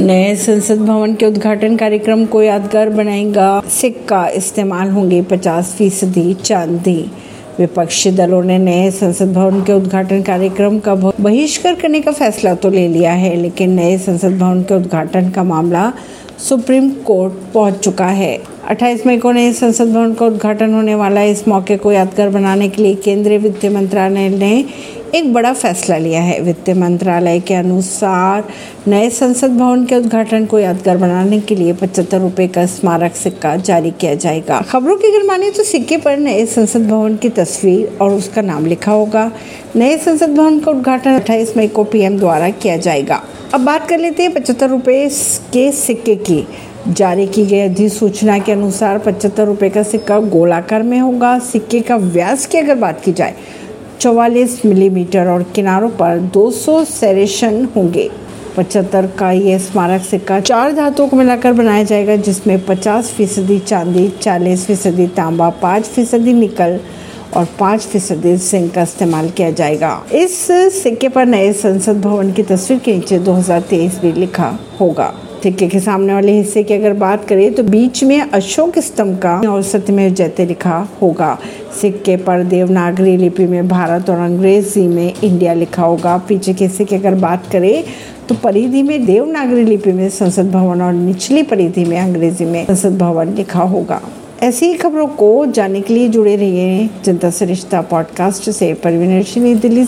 नए संसद भवन के उद्घाटन कार्यक्रम को यादगार बनाएगा। सिक्का इस्तेमाल होंगे 50 फ़ीसदी चांदी। विपक्षी दलों ने नए संसद भवन के उद्घाटन कार्यक्रम का बहिष्कार करने का फैसला तो ले लिया है, लेकिन नए संसद भवन के उद्घाटन का मामला सुप्रीम कोर्ट पहुँच चुका है। 28 मई को नए संसद भवन का उद्घाटन होने वाला है। इस मौके को यादगार बनाने के लिए केंद्रीय वित्त मंत्रालय ने एक बड़ा फैसला लिया है वित्त मंत्रालय के अनुसार, नए संसद भवन के उद्घाटन को यादगार बनाने के लिए पचहत्तर रुपए का स्मारक सिक्का जारी किया जाएगा। खबरों की अगर माने तो सिक्के पर नए संसद भवन की तस्वीर और उसका नाम लिखा होगा। नए संसद भवन का उद्घाटन अट्ठाईस मई को पीएम द्वारा किया जाएगा। अब बात कर लेते हैं पचहत्तर रुपए के सिक्के की। जारी की गई अधिसूचना के अनुसार पचहत्तर रुपए का सिक्का गोलाकार में होगा। सिक्के का व्यास की अगर बात की जाए चौवालीस मिलीमीटर और किनारों पर 200 सेरेशन होंगे। पचहत्तर का यह स्मारक सिक्का चार धातुओं को मिलाकर बनाया जाएगा, जिसमें 50 फ़ीसदी चांदी 40 फ़ीसदी तांबा 5 फ़ीसदी निकल और पाँच फ़ीसदी सिंह का इस्तेमाल किया जाएगा। इस सिक्के पर नए संसद भवन की तस्वीर के नीचे 2023 भी लिखा होगा। सिक्के के सामने वाले हिस्से की अगर बात करें तो बीच में अशोक स्तंभ का और सत्यमेव जयते लिखा होगा। सिक्के पर देवनागरी लिपि में भारत और अंग्रेज़ी में इंडिया लिखा होगा। पीछे के हिस्से की अगर बात करें तो परिधि में देवनागरी लिपि में संसद भवन और निचली परिधि में अंग्रेज़ी में संसद भवन लिखा होगा। ऐसी ही खबरों को जानने के लिए जुड़े रहिए जनता सरिश्ता पॉडकास्ट से। परवीन दिल्ली